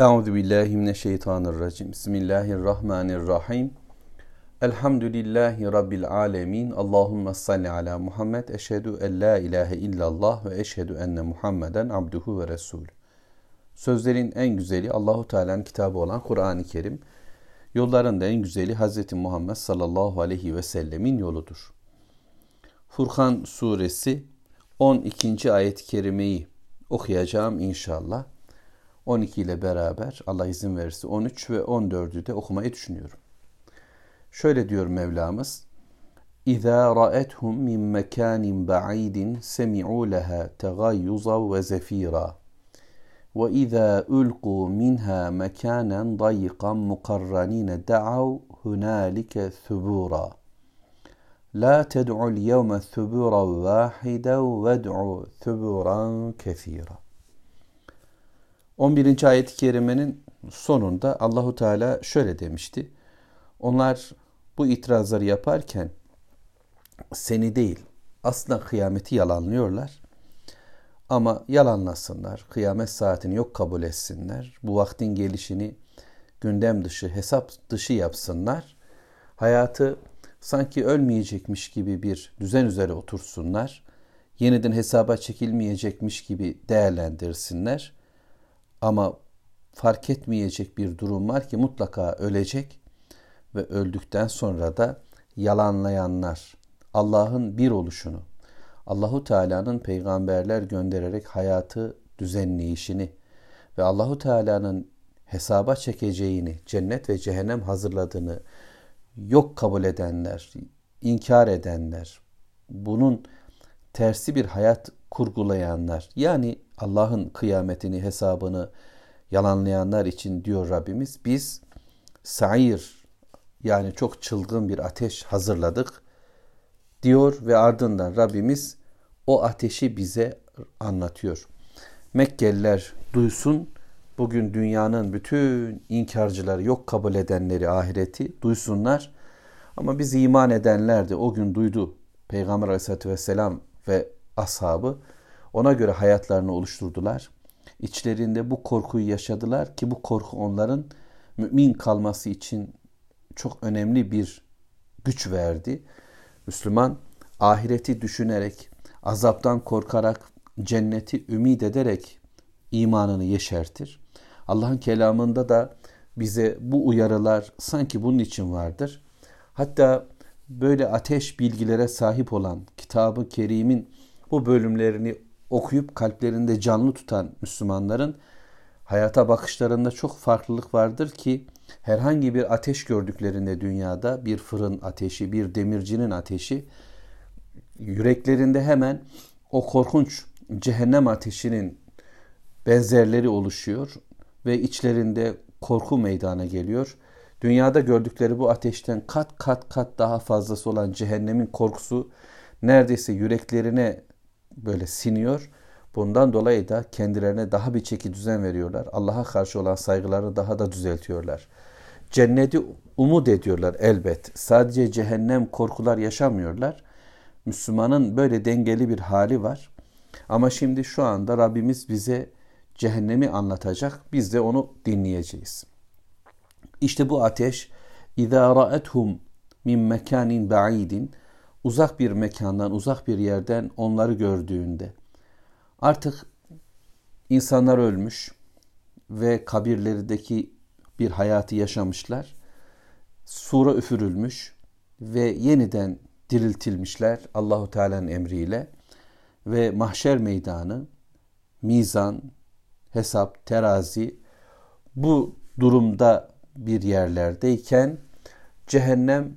Euzu billahi mineşşeytanirracim. Bismillahirrahmanirrahim. Elhamdülillahi rabbil alamin. Allahumme salli ala Muhammed. Eşhedü en la ilahe illallah ve eşhedü enne Muhammeden abduhu ve resul. Sözlerin en güzeli Allahu Teala'nın kitabı olan Kur'an-ı Kerim. Yolların da en güzeli Hz. Muhammed sallallahu aleyhi ve sellemin yoludur. Furkan suresi 12. ayet-i kerimeyi okuyacağım inşallah. 12 ile beraber Allah izin verirse 13 ve 14'ü de okumayı düşünüyorum. Şöyle diyor Mevlamız. İza ra'ethum min mekanin ba'idin semi'u leha tegayyuza ve zefira. Ve izâ ulqu minha mekanen dayiqan mukarranine da'av hunalike thubura. La ted'u'l yevme thuburan vahiden ved'u thuburan kethira. 11. ayet-i kerimenin sonunda Allahu Teala şöyle demişti. Onlar bu itirazları yaparken seni değil aslında kıyameti yalanlıyorlar. Ama yalanlasınlar, kıyamet saatini yok kabul etsinler, bu vaktin gelişini gündem dışı, hesap dışı yapsınlar. Hayatı sanki ölmeyecekmiş gibi bir düzen üzere otursunlar. Yeniden hesaba çekilmeyecekmiş gibi değerlendirsinler. Ama fark etmeyecek bir durum var ki mutlaka ölecek ve öldükten sonra da yalanlayanlar Allah'ın bir oluşunu, Allahu Teala'nın peygamberler göndererek hayatı düzenleyişini ve Allahu Teala'nın hesaba çekeceğini, cennet ve cehennem hazırladığını yok kabul edenler, inkar edenler, bunun tersi bir hayat kurgulayanlar, yani Allah'ın kıyametini, hesabını yalanlayanlar için diyor Rabbimiz, biz sair yani çok çılgın bir ateş hazırladık diyor ve ardından Rabbimiz o ateşi bize anlatıyor. Mekkeliler duysun, bugün dünyanın bütün inkarcıları, yok kabul edenleri ahireti duysunlar. Ama biz iman edenler de o gün duydu. Peygamber aleyhissalatü vesselam ve ashabı ona göre hayatlarını oluşturdular. İçlerinde bu korkuyu yaşadılar ki bu korku onların mümin kalması için çok önemli bir güç verdi. Müslüman ahireti düşünerek, azaptan korkarak, cenneti ümit ederek imanını yeşertir. Allah'ın kelamında da bize bu uyarılar sanki bunun için vardır. Hatta böyle ateş bilgilere sahip olan kitabı kerimin bu bölümlerini okuyup kalplerinde canlı tutan Müslümanların hayata bakışlarında çok farklılık vardır ki herhangi bir ateş gördüklerinde dünyada bir fırın ateşi, bir demircinin ateşi yüreklerinde hemen o korkunç cehennem ateşinin benzerleri oluşuyor ve içlerinde korku meydana geliyor. Dünyada gördükleri bu ateşten kat kat kat daha fazlası olan cehennemin korkusu neredeyse yüreklerine böyle siniyor. Bundan dolayı da kendilerine daha bir çeki düzen veriyorlar. Allah'a karşı olan saygılarını daha da düzeltiyorlar. Cenneti umut ediyorlar elbet. Sadece cehennem korkular yaşamıyorlar. Müslümanın böyle dengeli bir hali var. Ama şimdi şu anda Rabbimiz bize cehennemi anlatacak. Biz de onu dinleyeceğiz. İşte bu ateş اِذَا رَأَتْهُمْ min mekanin ba'idin uzak bir mekandan, uzak bir yerden onları gördüğünde artık insanlar ölmüş ve kabirlerindeki bir hayatı yaşamışlar. Sura üfürülmüş ve yeniden diriltilmişler Allahu Teala'nın emriyle ve mahşer meydanı, mizan, hesap, terazi bu durumda bir yerlerdeyken cehennem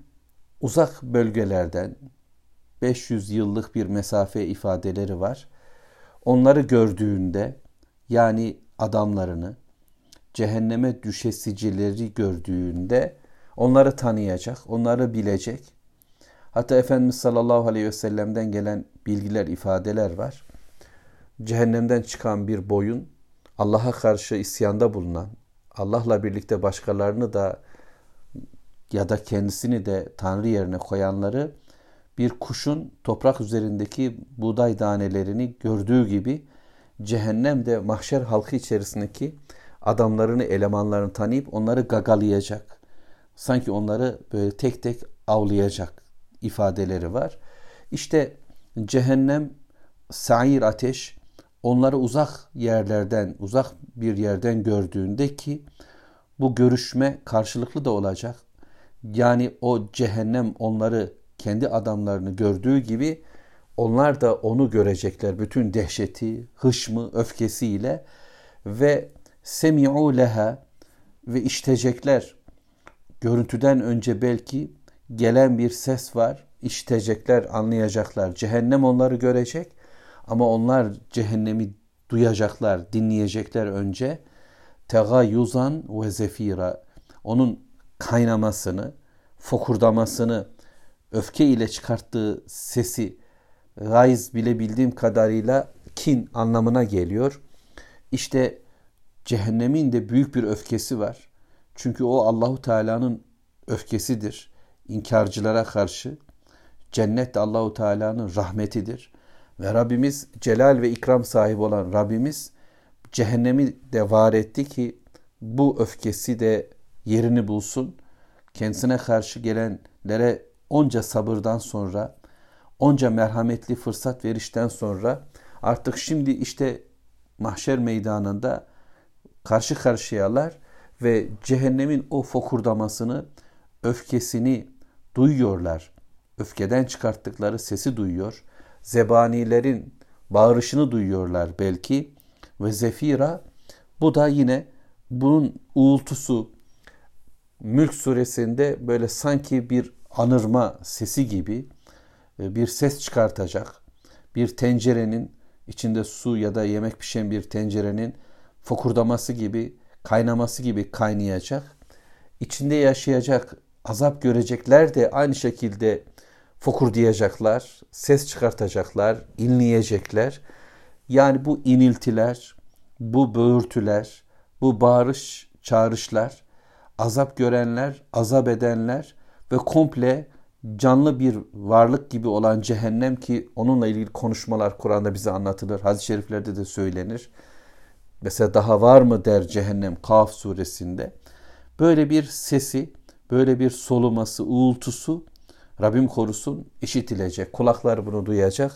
uzak bölgelerden 500 yıllık bir mesafe ifadeleri var. Onları gördüğünde yani adamlarını cehenneme düşesicileri gördüğünde onları tanıyacak, onları bilecek. Hatta Efendimiz sallallahu aleyhi ve sellem'den gelen bilgiler, ifadeler var. Cehennemden çıkan bir boyun Allah'a karşı isyanda bulunan, Allah'la birlikte başkalarını da ya da kendisini de Tanrı yerine koyanları bir kuşun toprak üzerindeki buğday tanelerini gördüğü gibi cehennem de mahşer halkı içerisindeki adamlarını, elemanlarını tanıyıp onları gagalayacak. Sanki onları böyle tek tek avlayacak ifadeleri var. İşte cehennem, sair ateş onları uzak yerlerden, uzak bir yerden gördüğünde ki bu görüşme karşılıklı da olacak. Yani o cehennem onları kendi adamlarını gördüğü gibi onlar da onu görecekler bütün dehşeti, hışmı, öfkesiyle ve semi'u leha ve iştecekler. Görüntüden önce belki gelen bir ses var. İşitecekler, anlayacaklar. Cehennem onları görecek ama onlar cehennemi duyacaklar, dinleyecekler önce. Tegayuzan ve zefira. Onun kaynamasını, fokurdamasını, öfke ile çıkarttığı sesi gayz bile bildiğim kadarıyla kin anlamına geliyor. İşte cehennemin de büyük bir öfkesi var. Çünkü o Allahu Teala'nın öfkesidir. İnkarcılara karşı. Cennet de Allahu Teala'nın rahmetidir. Ve Rabbimiz celal ve ikram sahibi olan Rabbimiz cehennemi de var etti ki bu öfkesi de yerini bulsun. Kendisine karşı gelenlere onca sabırdan sonra, onca merhametli fırsat verişten sonra artık şimdi işte mahşer meydanında karşı karşıyalar ve cehennemin o fokurdamasını, öfkesini duyuyorlar. Öfkeden çıkarttıkları sesi duyuyor. Zebanilerin bağırışını duyuyorlar belki. Ve zefira bu da yine bunun uğultusu Mülk suresinde böyle sanki bir anırma sesi gibi e, bir ses çıkartacak. Bir tencerenin içinde su ya da yemek pişen bir tencerenin fokurdaması gibi, kaynaması gibi kaynayacak. İçinde yaşayacak, azap görecekler de aynı şekilde fokurdayacaklar, ses çıkartacaklar, inleyecekler. Yani bu iniltiler, bu böğürtüler, bu bağırış, çağrışlar, azap görenler, azap edenler ve komple canlı bir varlık gibi olan cehennem ki onunla ilgili konuşmalar Kur'an'da bize anlatılır. Hadis-i şeriflerde de söylenir. Mesela daha var mı der cehennem Kaf suresinde. Böyle bir sesi, böyle bir soluması, uğultusu Rabbim korusun işitilecek. Kulaklar bunu duyacak.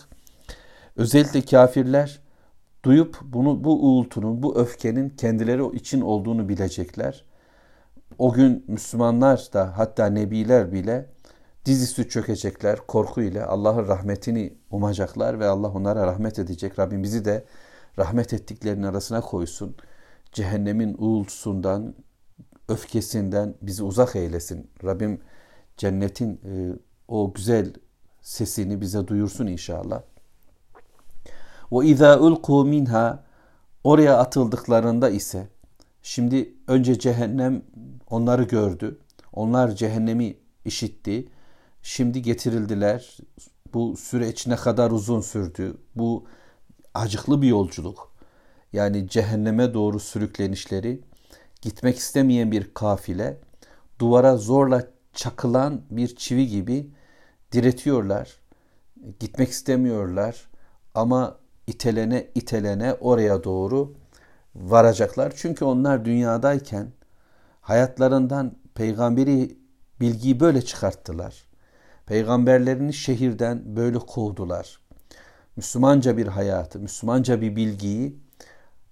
Özellikle kafirler duyup bunu bu uğultunun, bu öfkenin kendileri için olduğunu bilecekler. O gün Müslümanlar da hatta nebiler bile dizüstü çökecekler korkuyla Allah'ın rahmetini umacaklar ve Allah onlara rahmet edecek. Rabbim bizi de rahmet ettiklerinin arasına koysun. Cehennemin uğultusundan, öfkesinden bizi uzak eylesin. Rabbim cennetin e, o güzel sesini bize duyursun inşallah. Ve izâ ulqû minha oraya atıldıklarında ise şimdi önce cehennem onları gördü. Onlar cehennemi işitti. Şimdi getirildiler. Bu süreç ne kadar uzun sürdü. Bu acıklı bir yolculuk. Yani cehenneme doğru sürüklenişleri gitmek istemeyen bir kafile duvara zorla çakılan bir çivi gibi diretiyorlar. Gitmek istemiyorlar ama itelene itelene oraya doğru varacaklar. Çünkü onlar dünyadayken hayatlarından peygamberi bilgiyi böyle çıkarttılar. Peygamberlerini şehirden böyle kovdular. Müslümanca bir hayatı, Müslümanca bir bilgiyi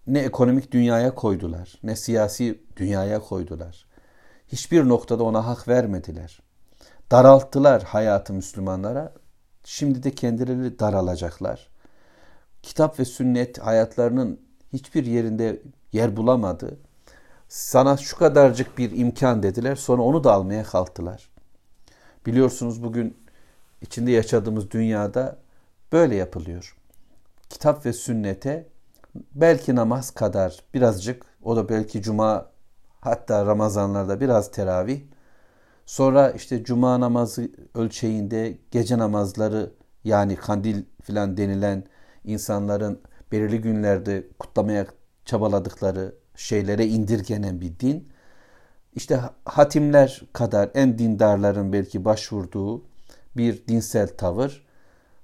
ne ekonomik dünyaya koydular, ne siyasi dünyaya koydular. Hiçbir noktada ona hak vermediler. Daralttılar hayatı Müslümanlara. Şimdi de kendileri daralacaklar. Kitap ve sünnet hayatlarının hiçbir yerinde yer bulamadı. Sana şu kadarcık bir imkan dediler. Sonra onu da almaya kalktılar. Biliyorsunuz bugün içinde yaşadığımız dünyada böyle yapılıyor. Kitap ve sünnete belki namaz kadar birazcık o da belki cuma hatta Ramazanlarda biraz teravih sonra işte cuma namazı ölçeğinde gece namazları yani kandil filan denilen insanların belirli günlerde kutlamaya çabaladıkları şeylere indirgenen bir din. İşte hatimler kadar en dindarların belki başvurduğu bir dinsel tavır.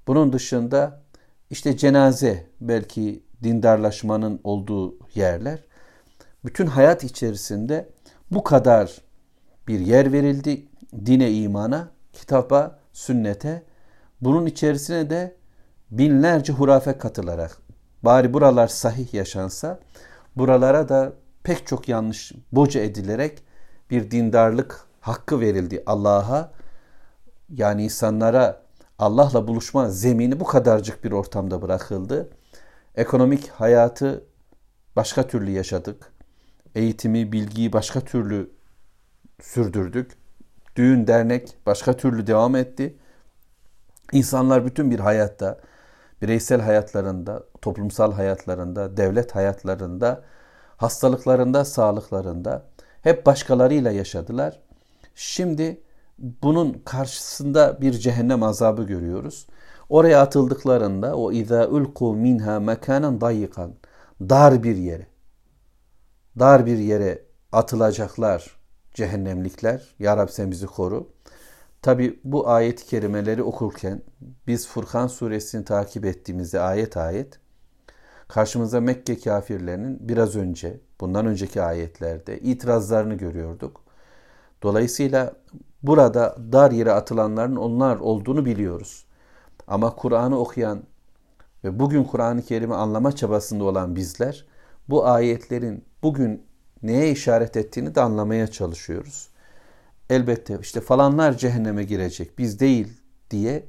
Bunun dışında işte cenaze belki dindarlaşmanın olduğu yerler. bütün hayat içerisinde bu kadar bir yer verildi dine, imana, kitaba, sünnete. Bunun içerisine de binlerce hurafe katılarak bari buralar sahih yaşansa buralara da pek çok yanlış boca edilerek bir dindarlık hakkı verildi Allah'a. Yani insanlara Allah'la buluşma zemini bu kadarcık bir ortamda bırakıldı. Ekonomik hayatı başka türlü yaşadık. Eğitimi, bilgiyi başka türlü sürdürdük. Düğün, dernek başka türlü devam etti. İnsanlar bütün bir hayatta, bireysel hayatlarında, toplumsal hayatlarında, devlet hayatlarında, hastalıklarında, sağlıklarında hep başkalarıyla yaşadılar. Şimdi bunun karşısında bir cehennem azabı görüyoruz. Oraya atıldıklarında o izâ ulku minha mekanen dayikan dar bir yere dar bir yere atılacaklar cehennemlikler. Ya Rab sen bizi koru. Tabi bu ayet-i kerimeleri okurken biz Furkan suresini takip ettiğimizde ayet ayet karşımıza Mekke kafirlerinin biraz önce bundan önceki ayetlerde itirazlarını görüyorduk. Dolayısıyla burada dar yere atılanların onlar olduğunu biliyoruz. Ama Kur'an'ı okuyan ve bugün Kur'an-ı Kerim'i anlama çabasında olan bizler bu ayetlerin bugün neye işaret ettiğini de anlamaya çalışıyoruz. Elbette işte falanlar cehenneme girecek biz değil diye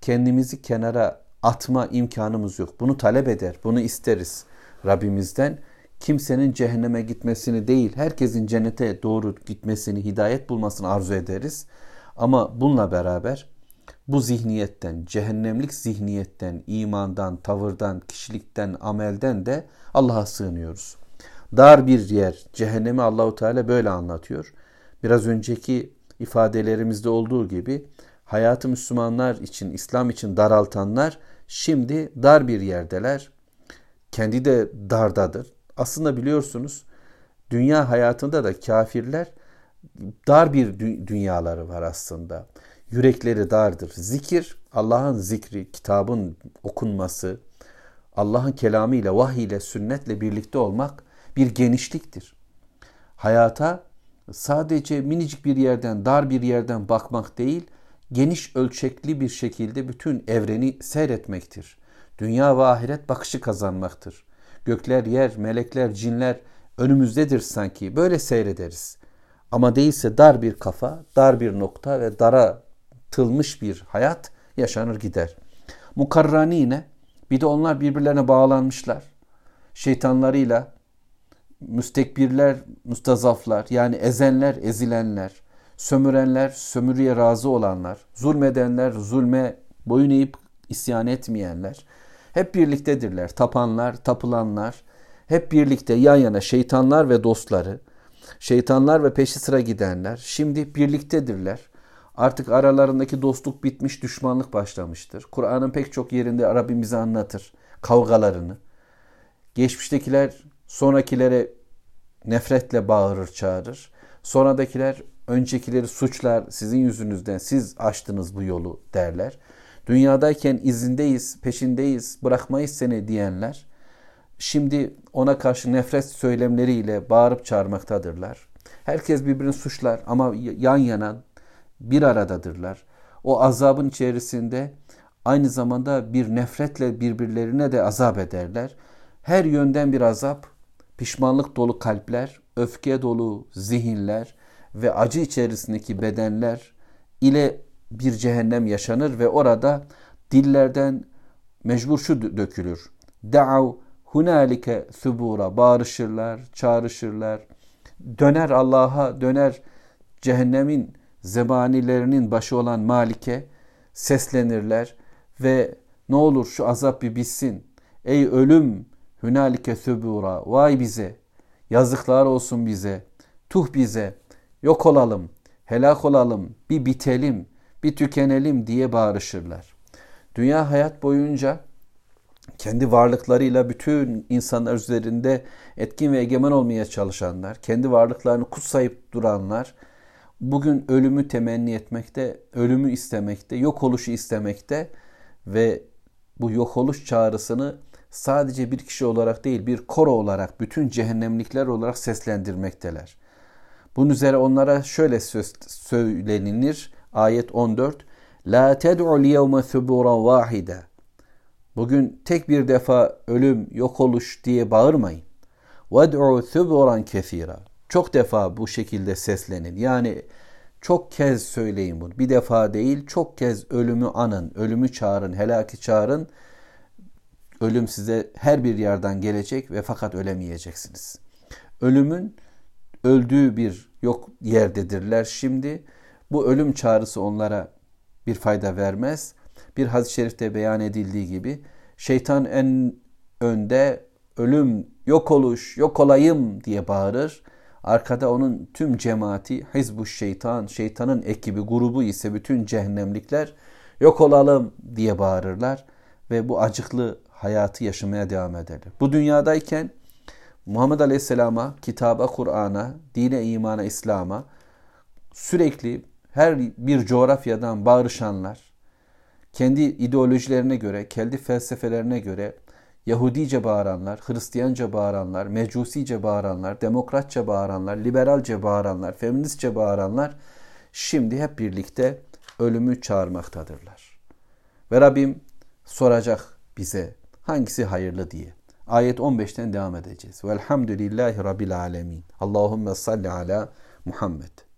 kendimizi kenara atma imkanımız yok. Bunu talep eder, bunu isteriz Rabbimizden. Kimsenin cehenneme gitmesini değil, herkesin cennete doğru gitmesini, hidayet bulmasını arzu ederiz. Ama bununla beraber bu zihniyetten, cehennemlik zihniyetten, imandan, tavırdan, kişilikten, amelden de Allah'a sığınıyoruz. Dar bir yer, cehennemi Allahu Teala böyle anlatıyor. Biraz önceki ifadelerimizde olduğu gibi hayatı Müslümanlar için, İslam için daraltanlar şimdi dar bir yerdeler. Kendi de dardadır. Aslında biliyorsunuz dünya hayatında da kafirler dar bir dünyaları var aslında. Yürekleri dardır. Zikir, Allah'ın zikri, kitabın okunması, Allah'ın kelamı ile, vahiy ile, sünnetle birlikte olmak bir genişliktir. Hayata sadece minicik bir yerden, dar bir yerden bakmak değil, geniş ölçekli bir şekilde bütün evreni seyretmektir. Dünya ve ahiret bakışı kazanmaktır. Gökler, yer, melekler, cinler önümüzdedir sanki. Böyle seyrederiz. Ama değilse dar bir kafa, dar bir nokta ve dara tılmış bir hayat yaşanır gider. Mukarranine bir de onlar birbirlerine bağlanmışlar. Şeytanlarıyla müstekbirler, mustazaflar yani ezenler, ezilenler, sömürenler, sömürüye razı olanlar, zulmedenler, zulme boyun eğip isyan etmeyenler hep birliktedirler. Tapanlar, tapılanlar hep birlikte yan yana şeytanlar ve dostları, şeytanlar ve peşi sıra gidenler şimdi birliktedirler. Artık aralarındaki dostluk bitmiş, düşmanlık başlamıştır. Kur'an'ın pek çok yerinde Rabbimize anlatır kavgalarını. Geçmiştekiler sonrakilere nefretle bağırır, çağırır. Sonradakiler öncekileri suçlar, sizin yüzünüzden siz açtınız bu yolu derler. Dünyadayken izindeyiz, peşindeyiz, bırakmayız seni diyenler şimdi ona karşı nefret söylemleriyle bağırıp çağırmaktadırlar. Herkes birbirini suçlar ama yan yana bir aradadırlar. O azabın içerisinde aynı zamanda bir nefretle birbirlerine de azap ederler. Her yönden bir azap, pişmanlık dolu kalpler, öfke dolu zihinler ve acı içerisindeki bedenler ile bir cehennem yaşanır ve orada dillerden mecbur şu dökülür. Da'av hunalike subura bağırışırlar, çağrışırlar. Döner Allah'a, döner cehennemin zebanilerinin başı olan Malik'e seslenirler ve ne olur şu azap bir bitsin. Ey ölüm hünalike sübura vay bize yazıklar olsun bize tuh bize yok olalım helak olalım bir bitelim bir tükenelim diye bağırışırlar. Dünya hayat boyunca kendi varlıklarıyla bütün insanlar üzerinde etkin ve egemen olmaya çalışanlar, kendi varlıklarını kutsayıp duranlar, bugün ölümü temenni etmekte, ölümü istemekte, yok oluşu istemekte ve bu yok oluş çağrısını sadece bir kişi olarak değil bir koro olarak bütün cehennemlikler olarak seslendirmekteler. Bunun üzere onlara şöyle söz, söylenilir. Ayet 14. La ted'u yevme thuburan vahide. Bugün tek bir defa ölüm, yok oluş diye bağırmayın. Ved'u thuburan kesira. Çok defa bu şekilde seslenin. Yani çok kez söyleyin bunu. Bir defa değil, çok kez ölümü anın, ölümü çağırın, helaki çağırın. Ölüm size her bir yerden gelecek ve fakat ölemeyeceksiniz. Ölümün öldüğü bir yok yerdedirler şimdi. Bu ölüm çağrısı onlara bir fayda vermez. Bir hadis-i şerifte beyan edildiği gibi şeytan en önde ölüm, yok oluş, yok olayım diye bağırır. Arkada onun tüm cemaati, hizbu şeytan, şeytanın ekibi, grubu ise bütün cehennemlikler yok olalım diye bağırırlar ve bu acıklı hayatı yaşamaya devam ederler. Bu dünyadayken Muhammed Aleyhisselam'a, kitaba, Kur'an'a, dine, imana, İslam'a sürekli her bir coğrafyadan bağırışanlar, kendi ideolojilerine göre, kendi felsefelerine göre Yahudice bağıranlar, Hristiyanca bağıranlar, Mecusice bağıranlar, Demokratça bağıranlar, Liberalce bağıranlar, Feministçe bağıranlar şimdi hep birlikte ölümü çağırmaktadırlar. Ve Rabbim soracak bize hangisi hayırlı diye. Ayet 15'ten devam edeceğiz. Velhamdülillahi Rabbil alemin. Allahümme salli ala Muhammed.